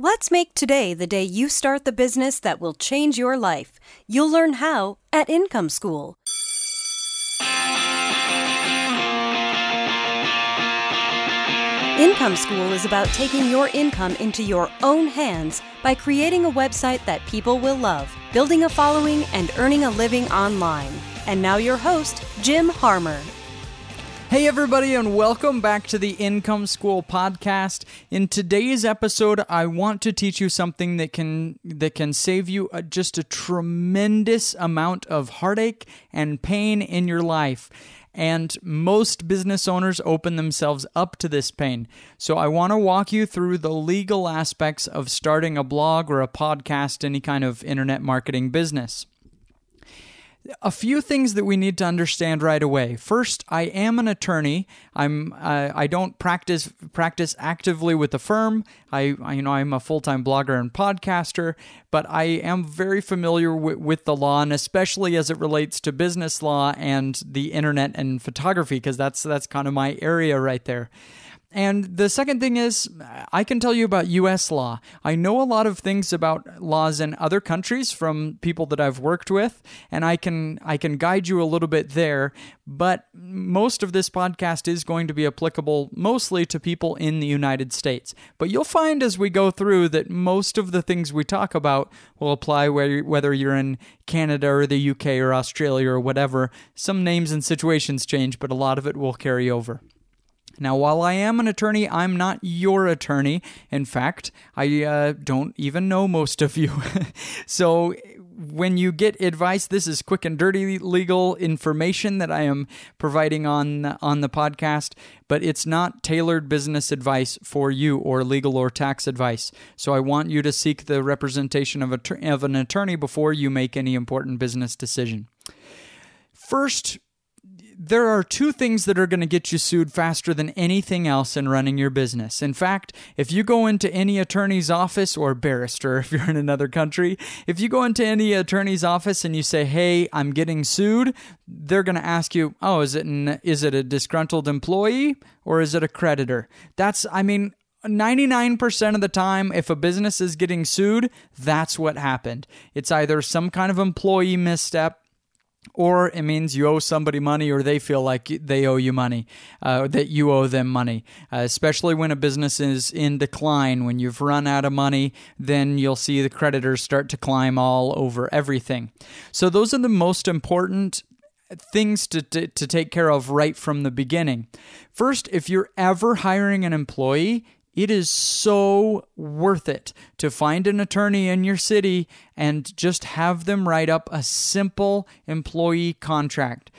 Let's make today the day you start the business that will change your life. You'll learn how at Income School. Income School is about taking your income into your own hands by creating a website that people will love, building a following, and earning a living online. And now, your host, Jim Harmer. Hey, everybody, and welcome back to the Income School podcast. In today's episode, I want to teach you something that can that can save you a, just a tremendous amount of heartache and pain in your life. And most business owners open themselves up to this pain. So, I want to walk you through the legal aspects of starting a blog or a podcast, any kind of internet marketing business a few things that we need to understand right away. First, I am an attorney. I'm uh, I don't practice practice actively with the firm. I, I you know I'm a full time blogger and podcaster, but I am very familiar with, with the law, and especially as it relates to business law and the internet and photography, because that's that's kind of my area right there. And the second thing is, I can tell you about US law. I know a lot of things about laws in other countries from people that I've worked with, and I can I can guide you a little bit there, but most of this podcast is going to be applicable mostly to people in the United States. But you'll find as we go through that most of the things we talk about will apply whether you're in Canada or the UK or Australia or whatever. Some names and situations change, but a lot of it will carry over. Now, while I am an attorney, I'm not your attorney. In fact, I uh, don't even know most of you. so, when you get advice, this is quick and dirty legal information that I am providing on on the podcast, but it's not tailored business advice for you or legal or tax advice. So I want you to seek the representation of, a, of an attorney before you make any important business decision. First, there are two things that are going to get you sued faster than anything else in running your business. In fact, if you go into any attorney's office or barrister, if you're in another country, if you go into any attorney's office and you say, "Hey, I'm getting sued," they're going to ask you, "Oh, is it an, is it a disgruntled employee or is it a creditor?" That's, I mean, 99% of the time, if a business is getting sued, that's what happened. It's either some kind of employee misstep or it means you owe somebody money or they feel like they owe you money, uh, that you owe them money. Uh, especially when a business is in decline, when you've run out of money, then you'll see the creditors start to climb all over everything. So, those are the most important things to, to, to take care of right from the beginning. First, if you're ever hiring an employee, it is so worth it to find an attorney in your city and just have them write up a simple employee contract.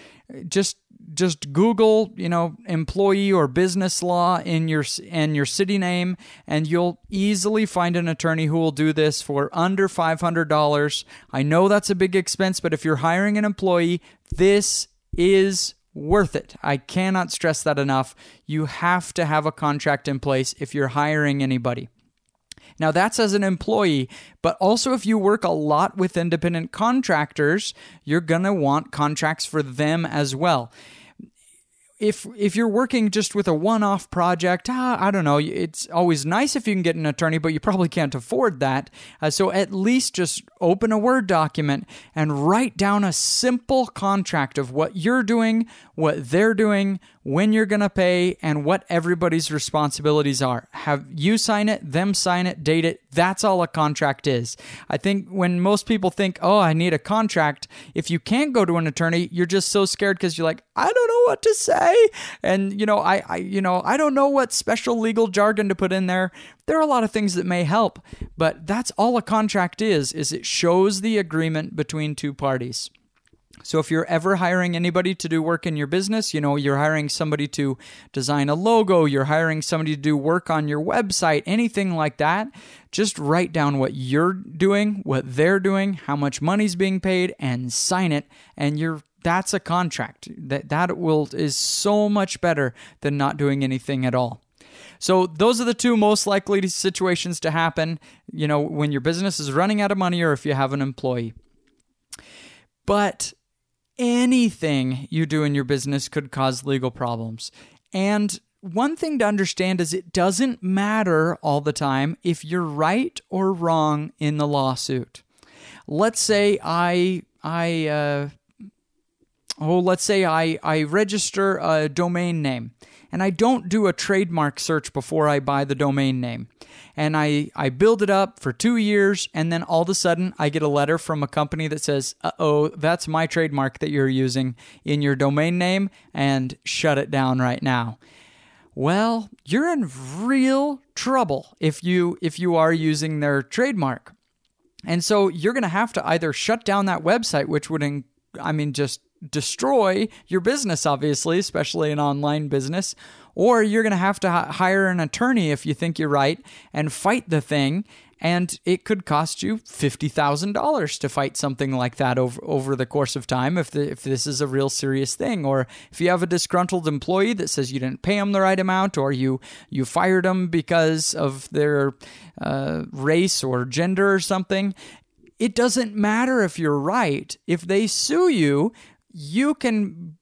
Just just Google, you know, employee or business law in your and your city name, and you'll easily find an attorney who will do this for under five hundred dollars. I know that's a big expense, but if you're hiring an employee, this is worth it. I cannot stress that enough. You have to have a contract in place if you're hiring anybody. Now, that's as an employee, but also if you work a lot with independent contractors, you're going to want contracts for them as well if if you're working just with a one-off project, ah, I don't know. It's always nice if you can get an attorney, but you probably can't afford that. Uh, so at least just open a Word document and write down a simple contract of what you're doing, what they're doing, when you're going to pay, and what everybody's responsibilities are. Have you sign it, them sign it, date it. That's all a contract is. I think when most people think, oh, I need a contract, if you can't go to an attorney, you're just so scared because you're like, I don't know what to say. And, you know, I, I, you know, I don't know what special legal jargon to put in there. There are a lot of things that may help, but that's all a contract is, is it shows the agreement between two parties. So if you're ever hiring anybody to do work in your business, you know, you're hiring somebody to design a logo, you're hiring somebody to do work on your website, anything like that, just write down what you're doing, what they're doing, how much money's being paid and sign it and you're that's a contract. That that will is so much better than not doing anything at all. So those are the two most likely situations to happen, you know, when your business is running out of money or if you have an employee. But anything you do in your business could cause legal problems. And one thing to understand is it doesn't matter all the time if you're right or wrong in the lawsuit. Let's say I I uh, oh let's say I I register a domain name and I don't do a trademark search before I buy the domain name. And I, I build it up for two years, and then all of a sudden I get a letter from a company that says, uh oh, that's my trademark that you're using in your domain name, and shut it down right now well, you're in real trouble if you if you are using their trademark. And so you're going to have to either shut down that website which would in, I mean just destroy your business obviously, especially an online business, or you're going to have to hire an attorney if you think you're right and fight the thing and it could cost you $50,000 to fight something like that over, over the course of time if, the, if this is a real serious thing. Or if you have a disgruntled employee that says you didn't pay them the right amount or you, you fired them because of their uh, race or gender or something, it doesn't matter if you're right. If they sue you, you can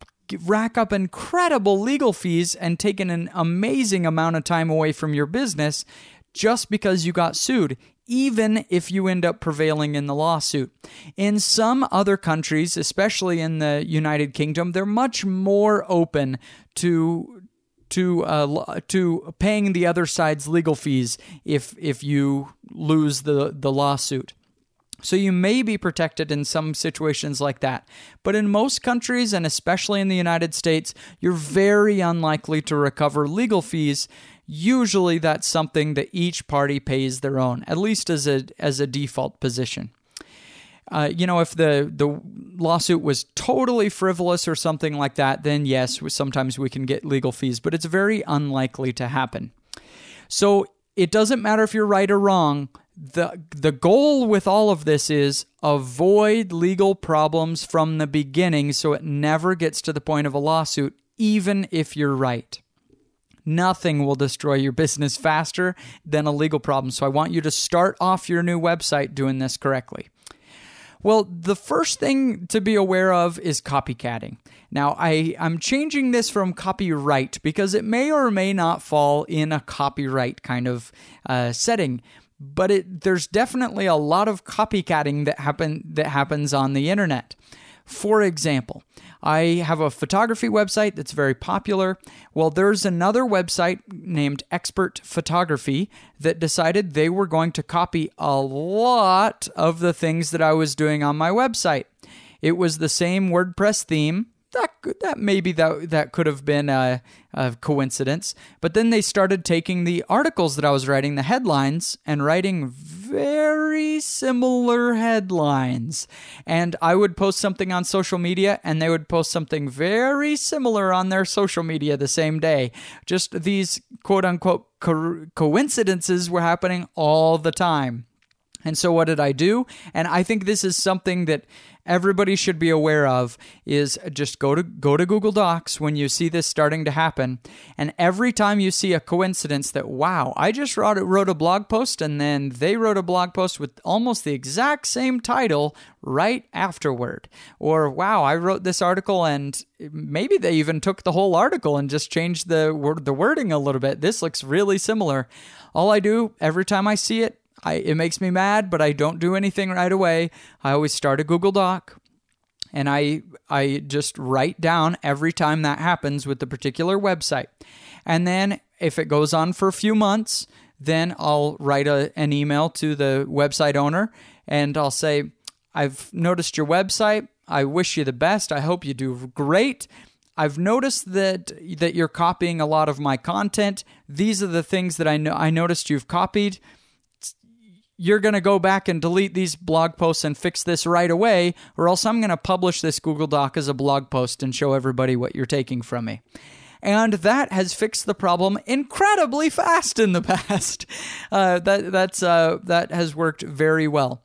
rack up incredible legal fees and take an amazing amount of time away from your business just because you got sued, even if you end up prevailing in the lawsuit. In some other countries, especially in the United Kingdom, they're much more open to to uh, to paying the other side's legal fees if if you lose the the lawsuit. So you may be protected in some situations like that. But in most countries, and especially in the United States, you're very unlikely to recover legal fees usually that's something that each party pays their own, at least as a as a default position. Uh, you know, if the the lawsuit was totally frivolous or something like that, then yes, sometimes we can get legal fees, but it's very unlikely to happen. So it doesn't matter if you're right or wrong. the The goal with all of this is avoid legal problems from the beginning, so it never gets to the point of a lawsuit, even if you're right. Nothing will destroy your business faster than a legal problem. So I want you to start off your new website doing this correctly. Well, the first thing to be aware of is copycatting. Now, I, I'm changing this from copyright because it may or may not fall in a copyright kind of uh, setting but it, there's definitely a lot of copycatting that happen that happens on the internet. For example, I have a photography website that's very popular. Well, there's another website named Expert Photography that decided they were going to copy a lot of the things that I was doing on my website. It was the same WordPress theme, that that maybe that that could have been a, a, coincidence. But then they started taking the articles that I was writing, the headlines, and writing very similar headlines. And I would post something on social media, and they would post something very similar on their social media the same day. Just these quote unquote co- coincidences were happening all the time. And so what did I do? And I think this is something that everybody should be aware of is just go to go to Google Docs when you see this starting to happen and every time you see a coincidence that wow, I just wrote wrote a blog post and then they wrote a blog post with almost the exact same title right afterward or wow, I wrote this article and maybe they even took the whole article and just changed the word the wording a little bit. This looks really similar. All I do every time I see it I, it makes me mad, but I don't do anything right away. I always start a Google Doc and I I just write down every time that happens with the particular website. And then if it goes on for a few months, then I'll write a, an email to the website owner and I'll say, I've noticed your website. I wish you the best. I hope you do great. I've noticed that that you're copying a lot of my content. These are the things that I know I noticed you've copied you're going to go back and delete these blog posts and fix this right away, or else I'm going to publish this Google Doc as a blog post and show everybody what you're taking from me. And that has fixed the problem incredibly fast in the past. Uh, that that's uh, that has worked very well.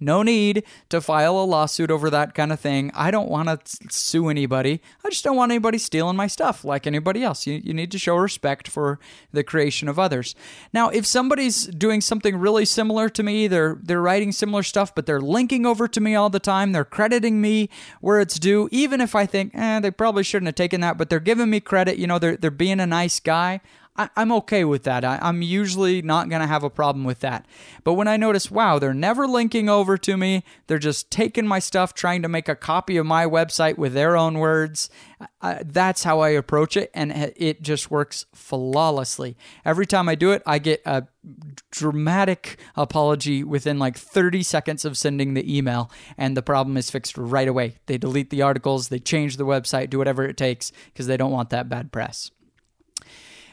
No need to file a lawsuit over that kind of thing. I don't want to sue anybody. I just don't want anybody stealing my stuff like anybody else. You, you need to show respect for the creation of others. Now, if somebody's doing something really similar to me, they're they're writing similar stuff, but they're linking over to me all the time, they're crediting me where it's due, even if I think, eh, they probably shouldn't have taken that, but they're giving me credit, you know, they're they're being a nice guy. I, am okay with that. I, am usually not going to have a problem with that. But when I notice, wow, they're never linking over to me, they're just taking my stuff, trying to make a copy of my website with their own words, uh, that's how I approach it. And it just works flawlessly. Every time I do it, I get a dramatic apology within like 30 seconds of sending the email, and the problem is fixed right away. They delete the articles, they change the website, do whatever it takes because they don't want that bad press.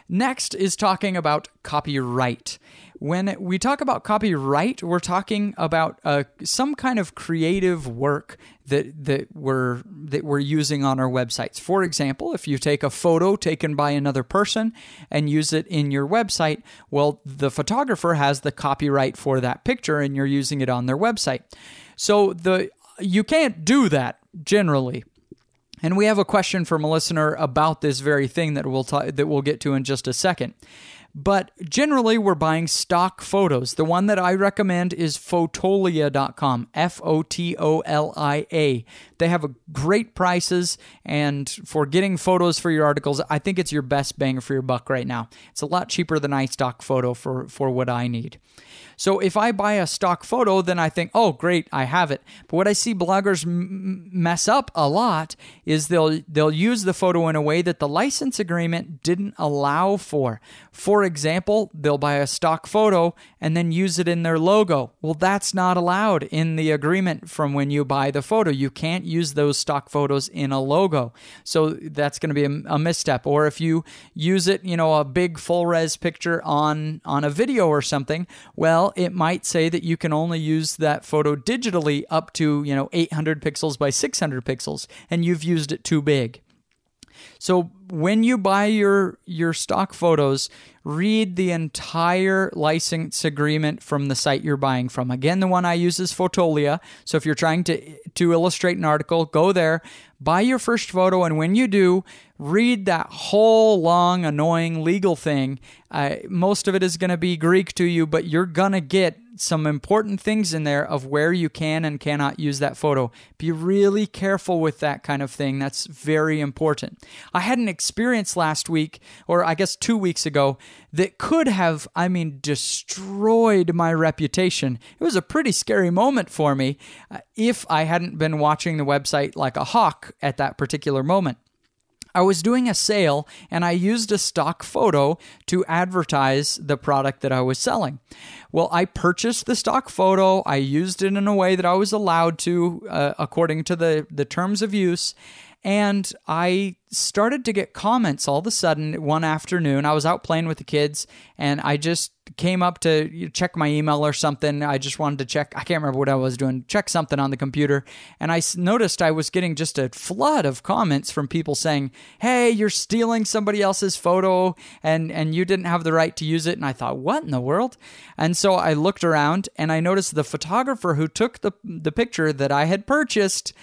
Next is talking about copyright. When we talk about copyright, we're talking about uh, some kind of creative work that that we're that we're using on our websites. For example, if you take a photo taken by another person and use it in your website, well, the photographer has the copyright for that picture, and you're using it on their website. So the you can't do that generally and we have a question from a listener about this very thing that we'll ta- that we'll get to in just a second. But generally, we're buying stock photos. The one that I recommend is fotolia.com, F O T O L I A. They have great prices, and for getting photos for your articles, I think it's your best bang for your buck right now. It's a lot cheaper than iStock photo for, for what I need. So if I buy a stock photo, then I think, oh, great, I have it. But what I see bloggers m- mess up a lot is they'll they'll use the photo in a way that the license agreement didn't allow for. For example, they'll buy a stock photo and then use it in their logo. Well, that's not allowed in the agreement from when you buy the photo. You can't use those stock photos in a logo. So that's going to be a, a misstep. Or if you use it, you know, a big full res picture on on a video or something, well, well, it might say that you can only use that photo digitally up to, you know, 800 pixels by 600 pixels, and you've used it too big. So when you buy your your stock photos, read the entire license agreement from the site you're buying from. Again, the one I use is Fotolia. So if you're trying to to illustrate an article, go there, buy your first photo, and when you do, read that whole long, annoying legal thing. Uh, most of it is going to be Greek to you, but you're to get some important things in there of where you can and cannot use that photo. Be really careful with that kind of thing. That's very important. I had an experience last week, or I guess two weeks ago, that could have, I mean, destroyed my reputation. It was a pretty scary moment for me uh, if I hadn't been watching the website like a hawk at that particular moment. I was doing a sale and I used a stock photo to advertise the product that I was selling. Well, I purchased the stock photo, I used it in a way that I was allowed to uh, according to the, the terms of use, and I started to get comments all of a sudden one afternoon. I was out playing with the kids and I just came up to check my email or something. I just wanted to check, I can't remember what I was doing, check something on the computer. And I noticed I was getting just a flood of comments from people saying, Hey, you're stealing somebody else's photo and, and you didn't have the right to use it. And I thought, What in the world? And so I looked around and I noticed the photographer who took the, the picture that I had purchased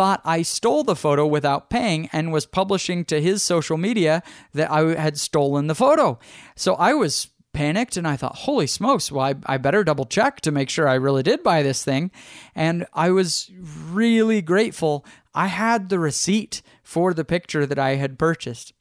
thought I stole the photo without paying and was publishing to his social media that I had stolen the photo. So I was panicked and I thought, holy smokes, well, I, I, better double check to make sure I really did buy this thing. And I was really grateful. I had the receipt for the picture that I had purchased.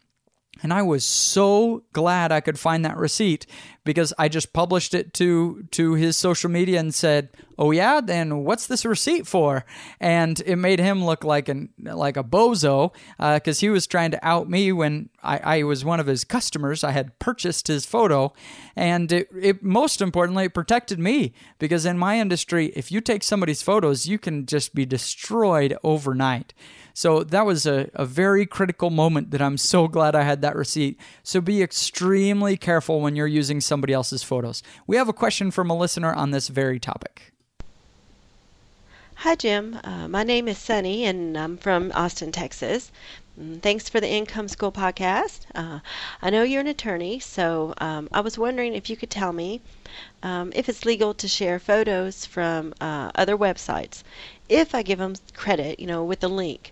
And I was so glad I could find that receipt because I just published it to to his social media and said, "Oh yeah, then what's this receipt for?" And it made him look like an like a bozo because uh, he was trying to out me when I, I was one of his customers. I had purchased his photo, and it, it most importantly it protected me because in my industry, if you take somebody's photos, you can just be destroyed overnight. So that was a, a very critical moment that I'm so glad I had that receipt. So be extremely careful when you're using somebody else's photos. We have a question from a listener on this very topic. Hi, Jim. Uh, my name is Sunny, and I'm from Austin, Texas. Mm, Thanks for the Income School podcast. Uh, I know you're an attorney, so um, I was wondering if you could tell me um, if it's legal to share photos from uh, other websites if I give them credit, you know, with the link.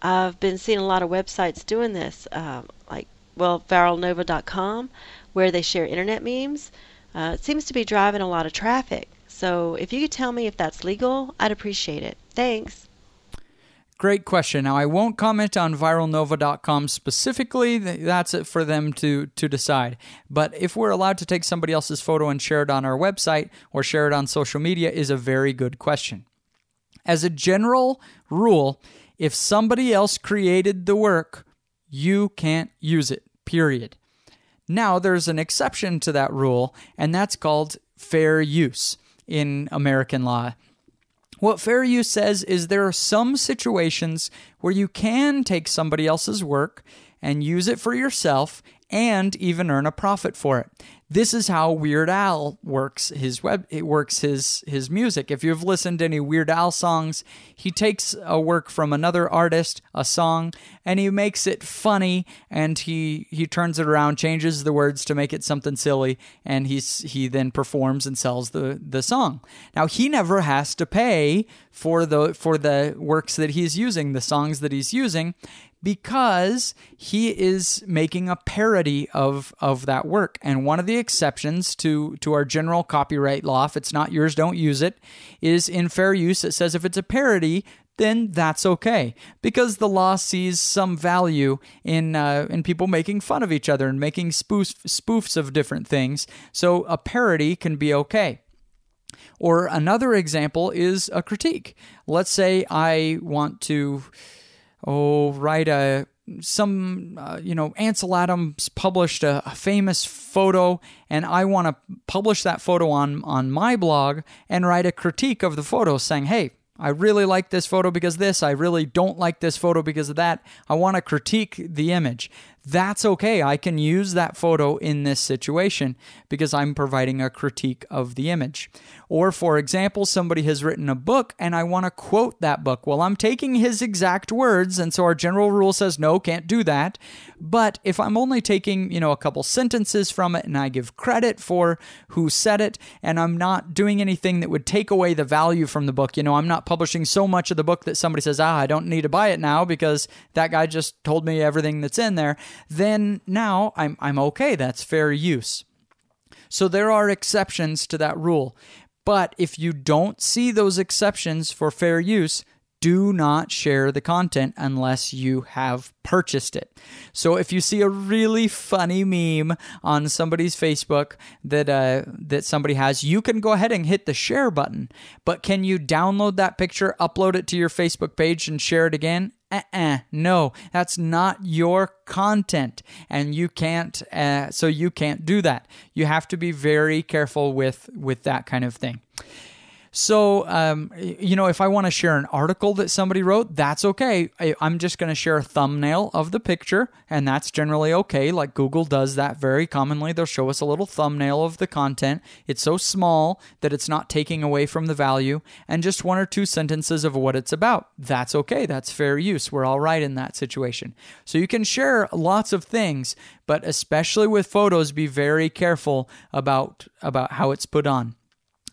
I've been seeing a lot of websites doing this, uh, like, well, viralnova.com, where they share internet memes. Uh, it seems to be driving a lot of traffic. So if you could tell me if that's legal, I'd appreciate it. Thanks. Great question. Now, I won't comment on viralnova.com specifically. That's it for them to, to decide. But if we're allowed to take somebody else's photo and share it on our website or share it on social media is a very good question. As a general rule, if somebody else created the work, you can't use it, period. Now, there's an exception to that rule, and that's called fair use in American law. What fair use says is there are some situations where you can take somebody else's work and use it for yourself and even earn a profit for it. This is how Weird Al works his web it works his his music. If you've listened to any Weird Al songs, he takes a work from another artist, a song, and he makes it funny and he he turns it around, changes the words to make it something silly, and he's he then performs and sells the the song. Now he never has to pay for the for the works that he's using, the songs that he's using because he is making a parody of of that work. And one of the exceptions to to our general copyright law, if it's not yours, don't use it, is in fair use. It says if it's a parody, then that's okay because the law sees some value in uh, in people making fun of each other and making spoofs spoofs of different things. So a parody can be okay. Or another example is a critique. Let's say I want to oh right, some uh, you know Ansel Adams published a, a famous photo and I want to publish that photo on on my blog and write a critique of the photo saying hey I really like this photo because this. I really don't like this photo because of that. I want to critique the image. That's okay. I can use that photo in this situation because I'm providing a critique of the image. Or, for example, somebody has written a book and I want to quote that book. Well, I'm taking his exact words, and so our general rule says no, can't do that. But if I'm only taking, you know, a couple sentences from it and I give credit for who said it, and I'm not doing anything that would take away the value from the book, you know, I'm not publishing so much of the book that somebody says, ah, I don't need to buy it now because that guy just told me everything that's in there, then now I'm, I'm okay. That's fair use. So there are exceptions to that rule. But if you don't see those exceptions for fair use, do not share the content unless you have purchased it. So if you see a really funny meme on somebody's Facebook that uh, that somebody has, you can go ahead and hit the share button. But can you download that picture, upload it to your Facebook page, and share it again? Uh-uh, no, that's not your content, and you can't. Uh, so you can't do that. You have to be very careful with with that kind of thing. So, um, you know, if I want to share an article that somebody wrote, that's okay. I, am just going to share a thumbnail of the picture, and that's generally okay. Like Google does that very commonly. They'll show us a little thumbnail of the content. It's so small that it's not taking away from the value, and just one or two sentences of what it's about. That's okay. That's fair use. We're all right in that situation. So you can share lots of things, but especially with photos, be very careful about about how it's put on.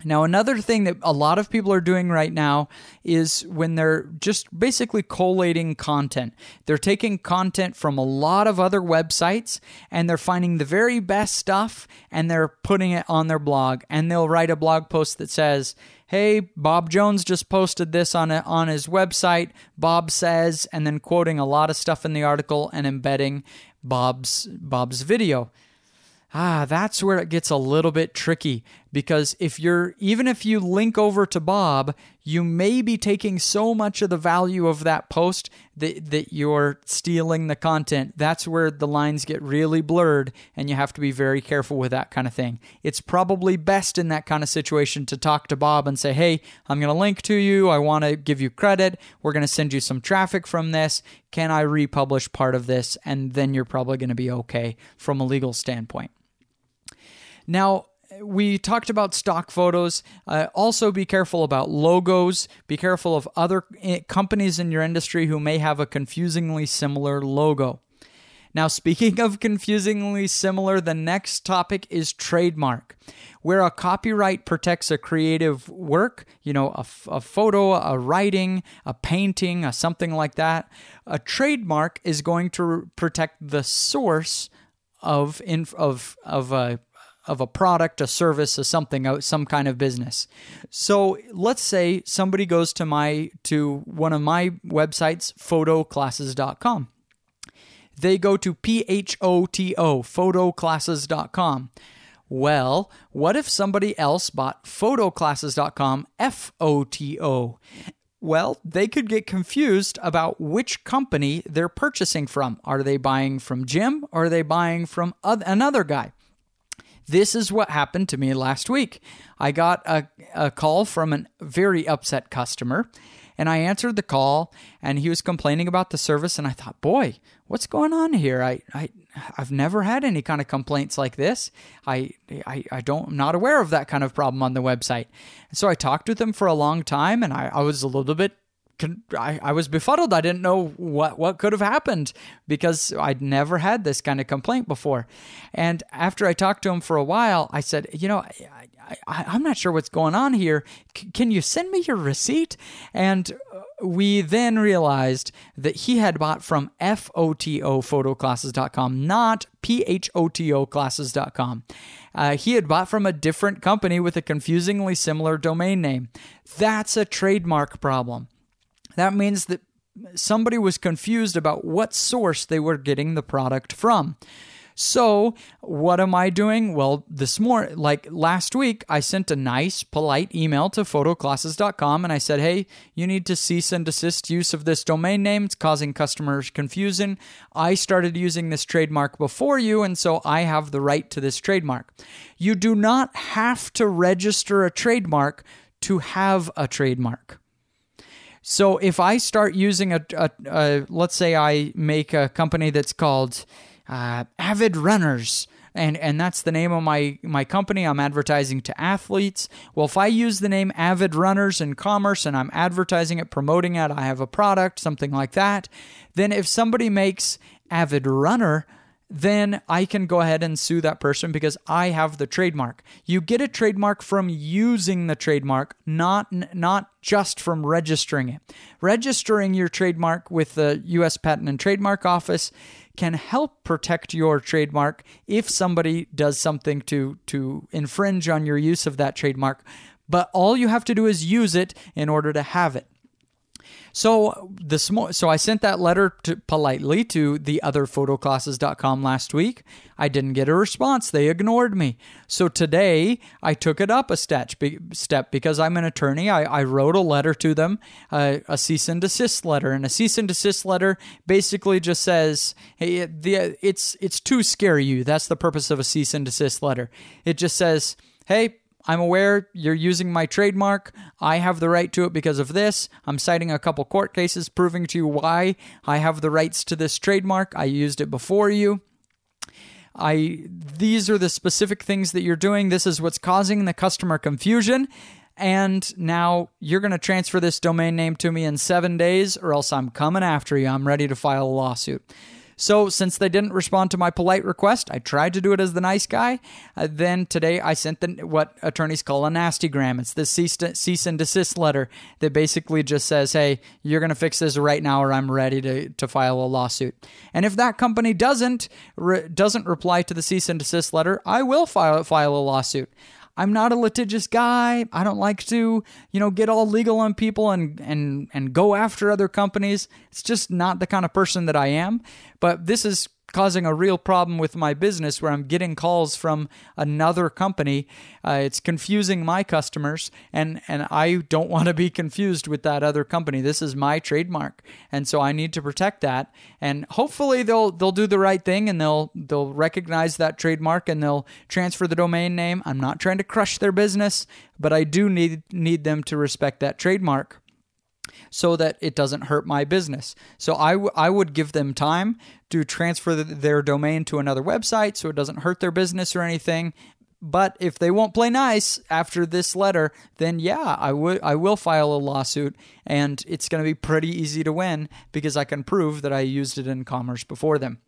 Now, another thing that a lot of people are doing right now is when they're just basically collating content. They're taking content from a lot of other websites and they're finding the very best stuff and they're putting it on their blog. And they'll write a blog post that says, Hey, Bob Jones just posted this on a, on his website. Bob says, and then quoting a lot of stuff in the article and embedding Bob's Bob's video ah, that's where it gets a little bit tricky because if you're even if you link over to Bob, you may be taking so much of the value of that post that, that you're stealing the content. That's where the lines get really blurred, and you have to be very careful with that kind of thing. It's probably best in that kind of situation to talk to Bob and say, hey, I'm going to link to you. I want to give you credit. We're going to send you some traffic from this. Can I republish part of this? And then you're probably going to be okay from a legal standpoint. Now, we talked about stock photos. Uh, also, be careful about logos. Be careful of other eh, companies in your industry who may have a confusingly similar logo. Now, speaking of confusingly similar, the next topic is trademark. Where a copyright protects a creative work, you know, a, a photo, a writing, a painting, a something like that, a trademark is going to protect the source of of of a of a product, a service, a something, uh, some kind of business. So let's say somebody goes to my to one of my websites, photoclasses.com they go to P-H-O-T-O, photoclasses.com. Well, what if somebody else bought photoclasses.com, F-O-T-O? Well, they could get confused about which company they're purchasing from. Are they buying from Jim or are they buying from another guy? This is what happened to me last week. I got a, a call from a very upset customer and I answered the call and he was complaining about the service and I thought, boy, what's going on here? I, I I've never had any kind of complaints like this. I, I, I don't, I'm not aware of that kind of problem on the website. so I talked with him for a long time and I, I was a little bit I, I was befuddled. I didn't know what, what could have happened because I'd never had this kind of complaint before. And after I talked to him for a while, I said, You know, I, I, am not sure what's going on here. C- can you send me your receipt? And uh, we then realized that he had bought from FOTO photoclasses.com, not PHOTO classes.com. Uh, he had bought from a different company with a confusingly similar domain name. That's a trademark problem. That means that somebody was confused about what source they were getting the product from. So, what am I doing? Well, this morning, like last week, I sent a nice, polite email to photoclasses.com and I said, hey, you need to cease and desist use of this domain name. It's causing customers confusion. I started using this trademark before you, and so I have the right to this trademark. You do not have to register a trademark to have a trademark. So if I start using a, a, a, let's say I make a company that's called uh, Avid Runners, and and that's the name of my my company. I'm advertising to athletes. Well, if I use the name Avid Runners in commerce and I'm advertising it, promoting it, I have a product, something like that. Then if somebody makes Avid Runner then I can go ahead and sue that person because I have the trademark. You get a trademark from using the trademark, not not just from registering it. Registering your trademark with the US Patent and Trademark Office can help protect your trademark if somebody does something to to infringe on your use of that trademark. But all you have to do is use it in order to have it. So this mo- so I sent that letter to, politely to the other photoclasses.com last week. I didn't get a response. They ignored me. So today I took it up a step, step because I'm an attorney. I, I wrote a letter to them, uh, a cease and desist letter, and a cease and desist letter basically just says, "Hey, the, it's it's too scary you." That's the purpose of a cease and desist letter. It just says, "Hey, I'm aware you're using my trademark. I have the right to it because of this. I'm citing a couple court cases proving to you why I have the rights to this trademark. I used it before you. I these are the specific things that you're doing. This is what's causing the customer confusion. And now you're going to transfer this domain name to me in 7 days or else I'm coming after you. I'm ready to file a lawsuit. So, since they didn't respond to my polite request, I tried to do it as the nice guy. Uh, then today I sent the, what attorneys call a nastygram. It's the cease, to, cease and desist letter that basically just says, hey, you're going to fix this right now or I'm ready to, to file a lawsuit. And if that company doesn't, re, doesn't reply to the cease and desist letter, I will file, file a lawsuit. I'm not a litigious guy. I don't like to, you know, get all legal on people and and and go after other companies. It's just not the kind of person that I am. But this is causing a real problem with my business where I'm getting calls from another company. Uh, it's confusing my customers, and, and I don't want to be confused with that other company. This is my trademark, and so I need to protect that. And hopefully they'll they'll do the right thing and they'll they'll recognize that trademark and they'll transfer the domain name. I'm not trying to crush their business, but I do need need them to respect that trademark so that it doesn't hurt my business. So I, w- I would give them time to transfer the, their domain to another website so it doesn't hurt their business or anything. but if they won't play nice after this letter, then yeah, I would I will file a lawsuit and it's going to be pretty easy to win because I can prove that I used it in commerce before them.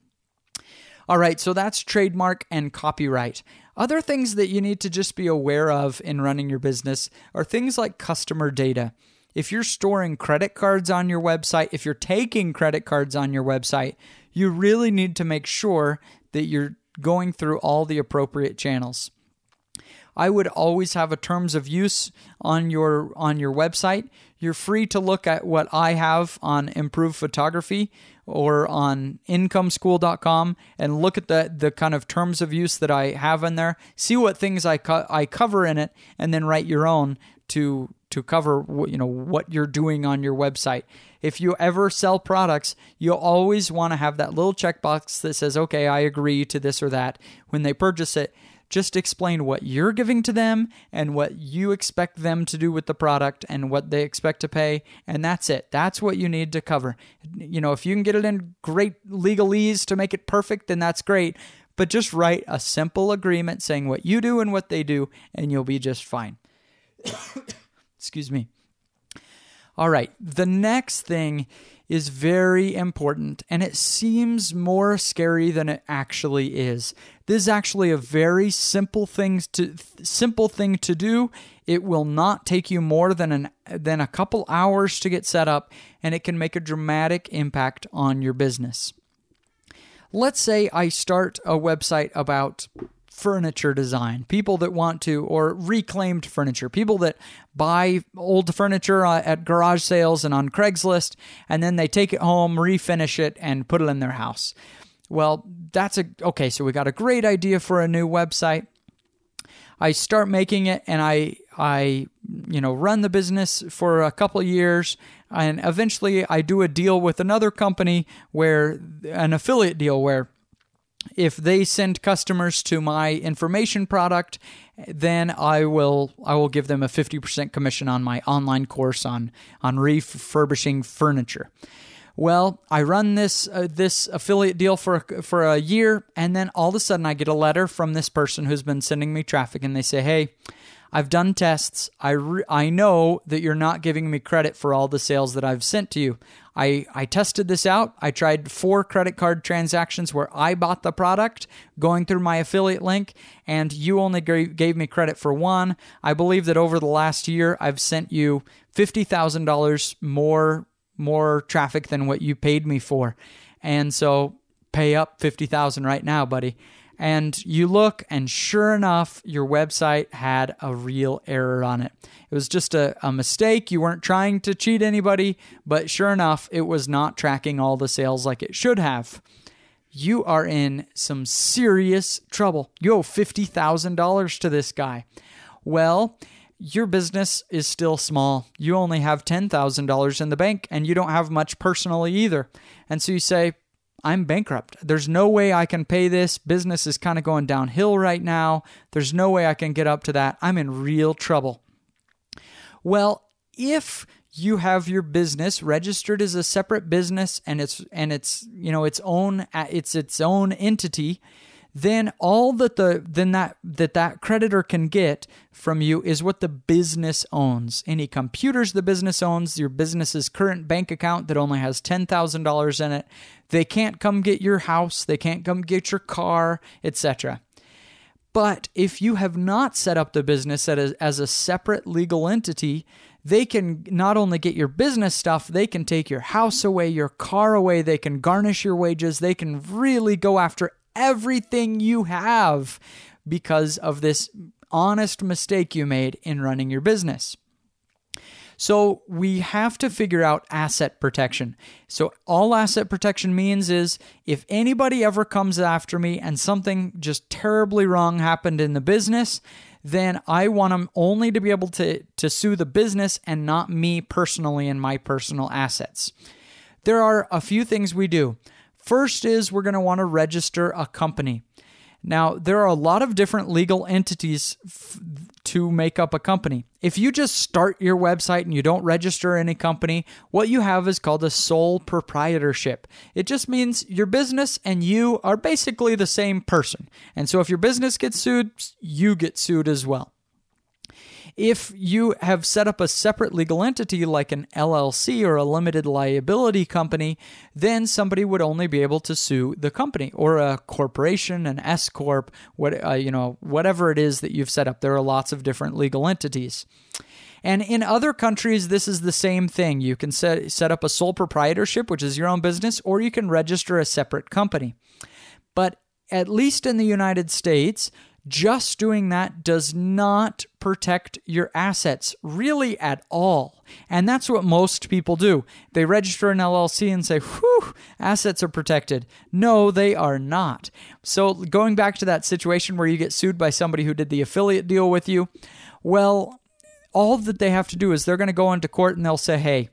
All right, so that's trademark and copyright. Other things that you need to just be aware of in running your business are things like customer data. If you're storing credit cards on your website, if you're taking credit cards on your website, you really need to make sure that you're going through all the appropriate channels. I would always have a terms of use on your on your website. You're free to look at what I have on Improved Photography or on incomeschool.com and look at the the kind of terms of use that I have in there. See what things I co- I cover in it and then write your own to to cover you know what you're doing on your website. If you ever sell products, you'll always want to have that little checkbox that says, "Okay, I agree to this or that." When they purchase it, just explain what you're giving to them and what you expect them to do with the product and what they expect to pay. And that's it. That's what you need to cover. You know, if you can get it in great legalese to make it perfect, then that's great. But just write a simple agreement saying what you do and what they do, and you'll be just fine. Excuse me. All right. The next thing is very important and it seems more scary than it actually is. This is actually a very simple thing to simple thing to do. It will not take you more than an than a couple hours to get set up and it can make a dramatic impact on your business. Let's say I start a website about furniture design, people that want to, or reclaimed furniture, people that buy old furniture uh, at garage sales and on Craigslist, and then they take it home, refinish it, and put it in their house. Well, that's a okay. So we got a great idea for a new website. I start making it, and I I you know run the business for a couple years, and eventually I do a deal with another company where an affiliate deal where if they send customers to my information product then i will i will give them a 50% commission on my online course on on refurbishing furniture. Well i run this uh, this affiliate deal for for a year and then all of a sudden i get a letter from this person who's been sending me traffic and they say hey I've done tests. I, re- I know that you're not giving me credit for all the sales that I've sent to you. I, I tested this out. I tried four credit card transactions where I bought the product going through my affiliate link, and you only g- gave me credit for one. I believe that over the last year, I've sent you $50,000 more more traffic than what you paid me for. And so pay up 50,000 right now, buddy and you look, and sure enough, your website had a real error on it. It was just a, a mistake. You weren't trying to cheat anybody, but sure enough, it was not tracking all the sales like it should have. You are in some serious trouble. You owe $50,000 to this guy. Well, your business is still small. You only have $10,000 in the bank and you don't have much personally either. And so you say, I'm bankrupt. There's no way I can pay this. Business is kind of going downhill right now. There's no way I can get up to that. I'm in real trouble. Well, if you have your business registered as a separate business and it's and it's you know its own it's its own entity then all that the then that that that creditor can get from you is what the business owns. Any computers the business owns your business's current bank account that only has $10,000 in it they can't come get your house they can't come get your car etc but if you have not set up the business as, as a separate legal entity they can not only get your business stuff, they can take your house away, your car away, they can garnish your wages, they can really go after everything you have because of this honest mistake you made in running your business. So we have to figure out asset protection. So all asset protection means is if anybody ever comes after me and something just terribly wrong happened in the business, then I want them only to be able to, to sue the business and not me personally and my personal assets. There are a few things we do. First is we're going to want to register a company. Now, there are a lot of different legal entities f- to make up a company. If you just start your website and you don't register any company, what you have is called a sole proprietorship. It just means your business and you are basically the same person. And so if your business gets sued, you get sued as well. If you have set up a separate legal entity like an LLC or a limited liability company, then somebody would only be able to sue the company or a corporation, an S corp, what uh, you know, whatever it is that you've set up. There are lots of different legal entities. And in other countries, this is the same thing. You can set, set up a sole proprietorship, which is your own business, or you can register a separate company. But at least in the United States, just doing that does not protect your assets really at all. And that's what most people do. They register an LLC and say, whew, assets are protected. No, they are not. So, going back to that situation where you get sued by somebody who did the affiliate deal with you, well, all that they have to do is they're going to go into court and they'll say, hey,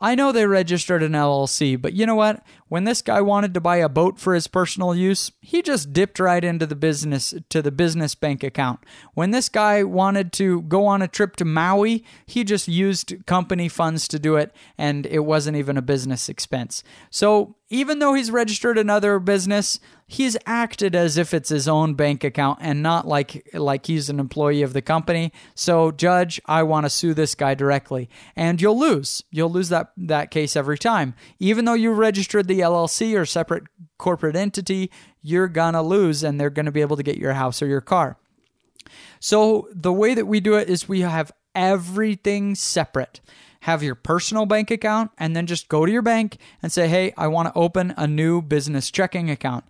I know they registered an LLC, but you know what? When this guy wanted to buy a boat for his personal use, he just dipped right into the business to the business bank account. When this guy wanted to go on a trip to Maui, he just used company funds to do it and it wasn't even a business expense. So, even though he's registered another business, he's acted as if it's his own bank account and not like like he's an employee of the company. So, judge, I want to sue this guy directly. And you'll lose. You'll lose that that case every time. Even though you registered the LLC or separate corporate entity, you're going to lose and they're going to be able to get your house or your car. So, the way that we do it is we have everything separate have your personal bank account, and then just go to your bank and say, hey, I want to open a new business checking account.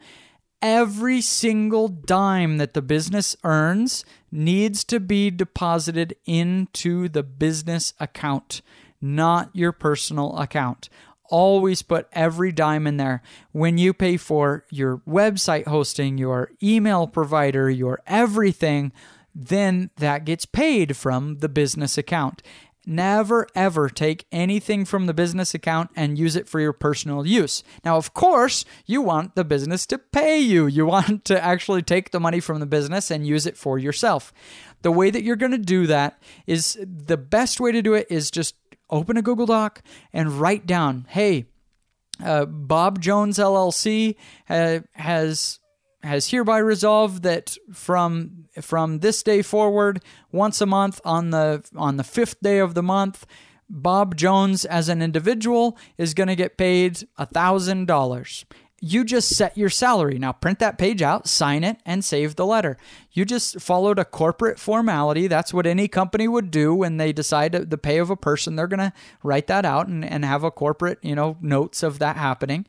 Every single dime that the business earns needs to be deposited into the business account, not your personal account always put every dime in there. When you pay for your website hosting, your email provider, your everything, then that gets paid from the business account. Never ever take anything from the business account and use it for your personal use. Now, of course, you want the business to pay you. You want to actually take the money from the business and use it for yourself. The way that you're going to do that is the best way to do it is just open a Google Doc and write down, hey, uh, Bob Jones LLC uh, has has hereby resolved that from from this day forward, once a month on the on the fifth day of the month, Bob Jones as an individual is going to get paid a thousand dollars. You just set your salary. Now print that page out, sign it, and save the letter. You just followed a corporate formality. That's what any company would do when they decide the pay of a person. They're going to write that out and, and have a corporate, you know, notes of that happening.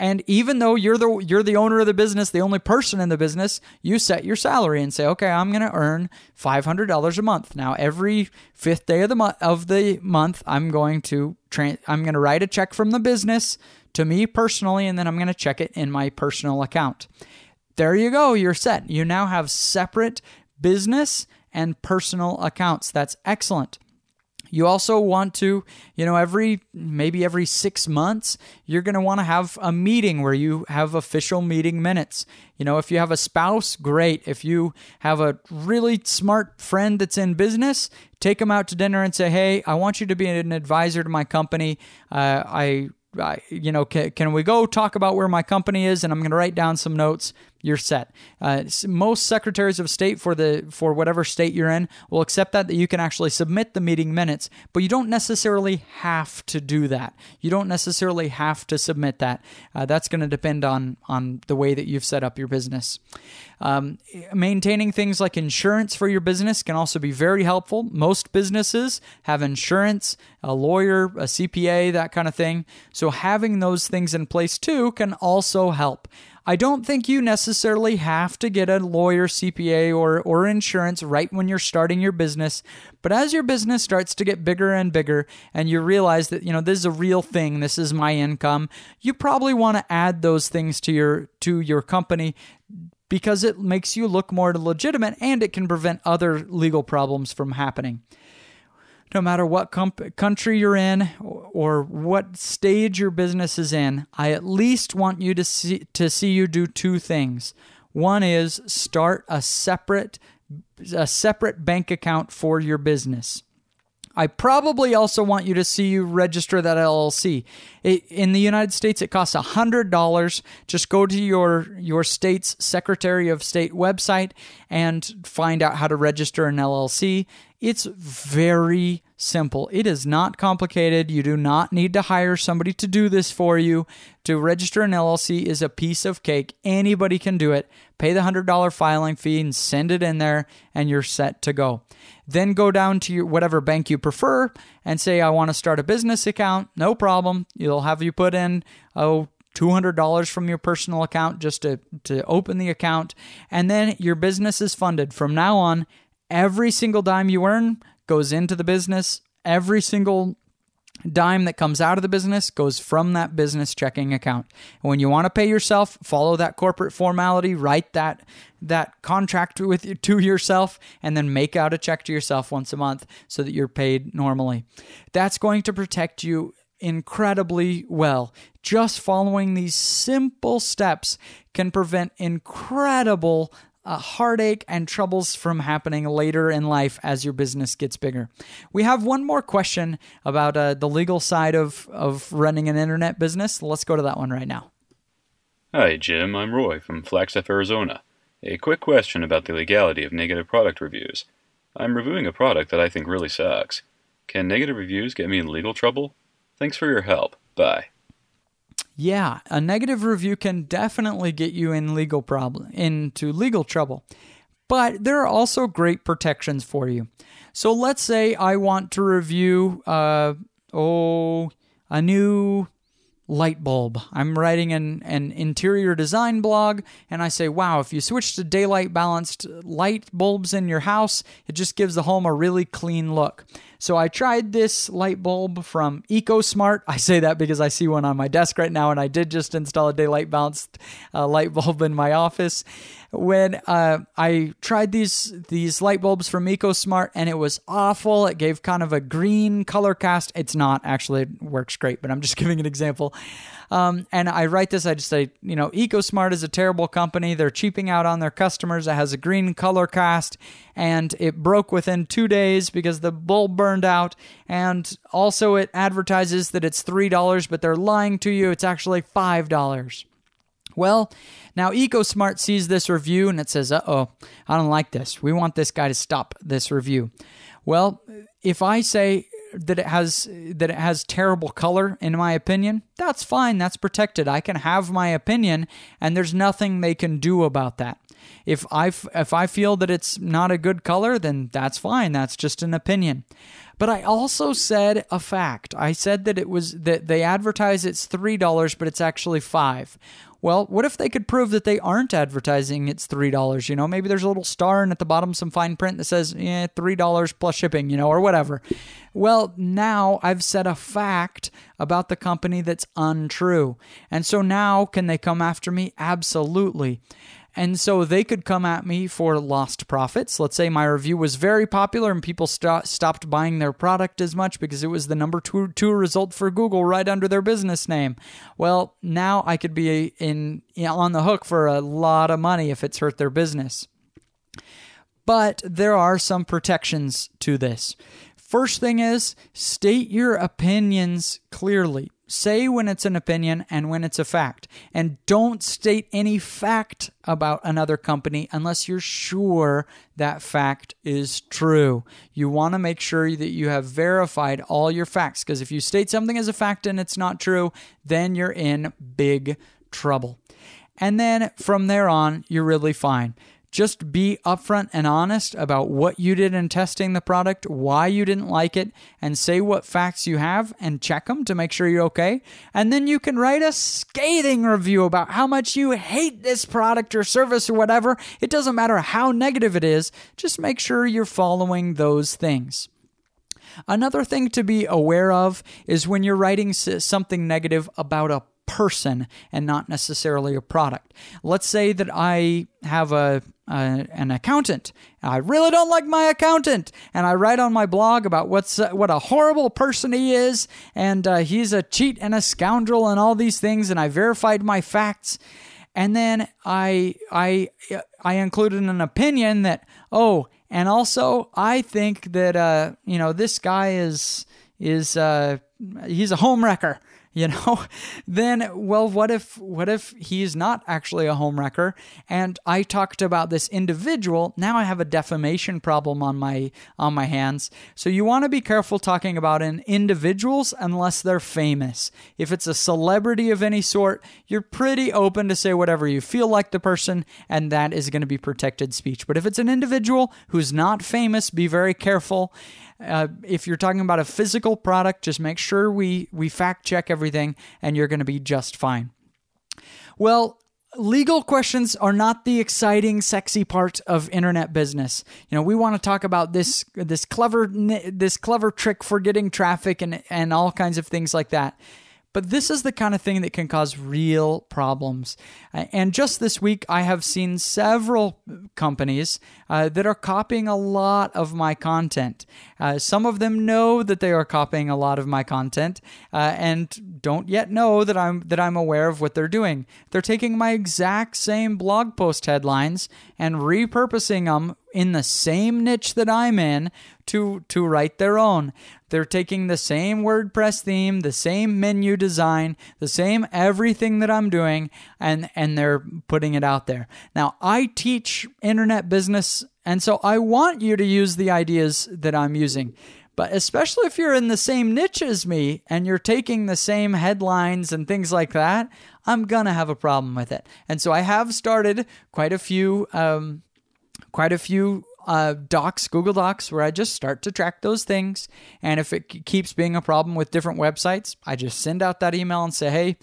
And even though you're the you're the owner of the business, the only person in the business, you set your salary and say, "Okay, I'm going to earn $500 a month." Now, every 5th day of the month of the month, I'm going to tra- I'm going to write a check from the business to me personally and then I'm going to check it in my personal account. There you go, you're set. You now have separate business and personal accounts. That's excellent. You also want to, you know, every maybe every six months, you're going to want to have a meeting where you have official meeting minutes. You know, if you have a spouse, great. If you have a really smart friend that's in business, take them out to dinner and say, hey, I want you to be an advisor to my company. Uh, I you know, can, can, we go talk about where my company is? And I'm going to write down some notes. You're set. Uh, most secretaries of state for the for whatever state you're in will accept that that you can actually submit the meeting minutes, but you don't necessarily have to do that. You don't necessarily have to submit that. Uh, that's going to depend on on the way that you've set up your business. Um, maintaining things like insurance for your business can also be very helpful. Most businesses have insurance, a lawyer, a CPA, that kind of thing. So having those things in place too can also help. I don't think you necessarily have to get a lawyer, CPA, or, or insurance right when you're starting your business. But as your business starts to get bigger and bigger, and you realize that, you know, this is a real thing, this is my income, you probably want to add those things to your to your company because it makes you look more legitimate and it can prevent other legal problems from happening. No matter what comp- country you're in or what stage your business is in, I at least want you to see to see you do two things. One is start a separate a separate bank account for your business. I probably also want you to see you register that LLC. It, in the United States, it costs $100. Just go to your, your state's Secretary of State website and find out how to register an LLC. It's very simple. It is not complicated. You do not need to hire somebody to do this for you. To register an LLC is a piece of cake. Anybody can do it. Pay the $100 filing fee and send it in there, and you're set to go. Then go down to your whatever bank you prefer and say, I want to start a business account. No problem. You'll have you put in, oh, $200 from your personal account just to, to open the account. And then your business is funded. From now on, every single dime you earn goes into the business. Every single dime that comes out of the business goes from that business checking account. And when you want to pay yourself, follow that corporate formality, write that that contract with to yourself and then make out a check to yourself once a month so that you're paid normally. That's going to protect you incredibly well. Just following these simple steps can prevent incredible uh, heartache and troubles from happening later in life as your business gets bigger. We have one more question about uh, the legal side of, of running an internet business. Let's go to that one right now. Hi, Jim. I'm Roy from Flagstaff, Arizona. A quick question about the legality of negative product reviews. I'm reviewing a product that I think really sucks. Can negative reviews get me in legal trouble? Thanks for your help. Bye. Yeah, a negative review can definitely get you in legal problem into legal trouble. But there are also great protections for you. So let's say I want to review uh oh a new light bulb. I'm writing an, an interior design blog, and I say, wow, if you switch to daylight balanced light bulbs in your house, it just gives the home a really clean look. So I tried this light bulb from EcoSmart. I say that because I see one on my desk right now, and I did just install a daylight balanced uh, light bulb in my office. When uh, I tried these these light bulbs from EcoSmart, and it was awful. It gave kind of a green color cast. It's not actually it works great, but I'm just giving an example. Um, and I write this, I just say, you know, EcoSmart is a terrible company. They're cheaping out on their customers. It has a green color cast and it broke within two days because the bulb burned out. And also, it advertises that it's $3, but they're lying to you. It's actually $5. Well, now EcoSmart sees this review and it says, uh oh, I don't like this. We want this guy to stop this review. Well, if I say, that it has that it has terrible color in my opinion that's fine that's protected i can have my opinion and there's nothing they can do about that if i if i feel that it's not a good color then that's fine that's just an opinion but I also said a fact. I said that it was that they advertise it's $3 but it's actually 5. Well, what if they could prove that they aren't advertising it's $3? You know, maybe there's a little star and at the bottom some fine print that says, eh, $3 plus shipping, you know, or whatever. Well, now I've said a fact about the company that's untrue. And so now can they come after me? Absolutely. And so they could come at me for lost profits. Let's say my review was very popular and people st- stopped buying their product as much because it was the number two, two result for Google right under their business name. Well, now I could be in, in on the hook for a lot of money if it's hurt their business. But there are some protections to this. First thing is state your opinions clearly. Say when it's an opinion and when it's a fact. And don't state any fact about another company unless you're sure that fact is true. You want to make sure that you have verified all your facts because if you state something as a fact and it's not true, then you're in big trouble. And then from there on, you're really fine just be upfront and honest about what you did in testing the product, why you didn't like it, and say what facts you have and check them to make sure you're okay. And then you can write a scathing review about how much you hate this product or service or whatever. It doesn't matter how negative it is, just make sure you're following those things. Another thing to be aware of is when you're writing something negative about a person and not necessarily a product. Let's say that I have a, a, an accountant. I really don't like my accountant, and I write on my blog about what's uh, what a horrible person he is, and uh, he's a cheat and a scoundrel and all these things, and I verified my facts. And then I I I included an opinion that oh, and also I think that uh, you know this guy is is uh, he's a home wrecker you know then well what if what if he's not actually a home wrecker? And i talked about this individual. Now i have a defamation problem on my on my hands. So you want to be careful talking about individuals unless they're famous. If it's a celebrity of any sort you're pretty open to say whatever you feel like the person and that is going to be protected speech. But if it's an individual who's not famous be very careful uh, if you're talking about a physical product, just make sure we we fact check everything, and you're going to be just fine. Well, legal questions are not the exciting sexy part of internet business you know we want to talk about this this clever this clever trick for getting traffic and and all kinds of things like that but this is the kind of thing that can cause real problems. And just this week, I have seen several companies uh, that are copying a lot of my content. Uh, some of them know that they are copying a lot of my content uh, and don't yet know that I'm that I'm aware of what they're doing. They're taking my exact same blog post headlines and repurposing them in the same niche that I'm in to to write their own. They're taking the same WordPress theme, the same menu design, the same everything that I'm doing and and they're putting it out there. Now, I teach internet business and so I want you to use the ideas that I'm using. But especially if you're in the same niche as me and you're taking the same headlines and things like that, I'm gonna have a problem with it. And so I have started quite a few um, quite a few uh, docs, Google Docs, where I just start to track those things. And if it keeps being a problem with different websites, I just send out that email and say, hey,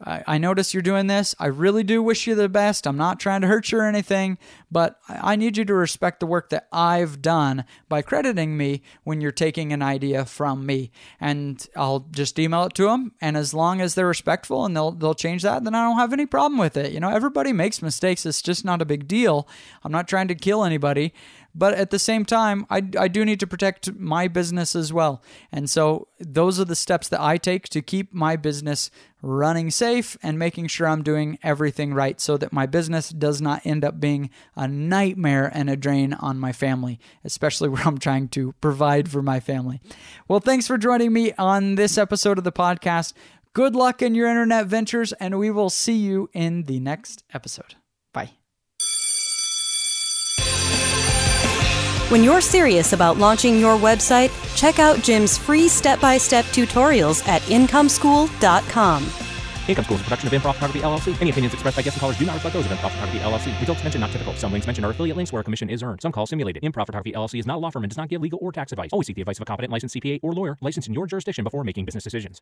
I, I notice you're doing this. I really do wish you the best. I'm not trying to hurt you or anything, but I, I need you to respect the work that I've done by crediting me when you're taking an idea from me. And I'll just email it to them. And as long as they're respectful and they'll they'll change that, then I don't have any problem with it. You know, everybody makes mistakes. It's just not a big deal. I'm not trying to kill anybody. But at the same time, I, I do need to protect my business as well. And so those are the steps that I take to keep my business running safe and making sure I'm doing everything right so that my business does not end up being a nightmare and a drain on my family, especially where I'm trying to provide for my family. Well, thanks for joining me on this episode of the podcast. Good luck in your internet ventures, and we will see you in the next episode. Bye. When you're serious about launching your website, check out Jim's free step by step tutorials at incomeschool.com. Income School is a production of Improv Photography LLC. Any opinions expressed by guests and callers do not reflect those of Improv Photography LLC. Results mentioned not typical. Some links mentioned are affiliate links where a commission is earned. Some calls simulated. Improv Photography LLC is not a law firm and does not give legal or tax advice. Always seek the advice of a competent licensed CPA or lawyer licensed in your jurisdiction before making business decisions.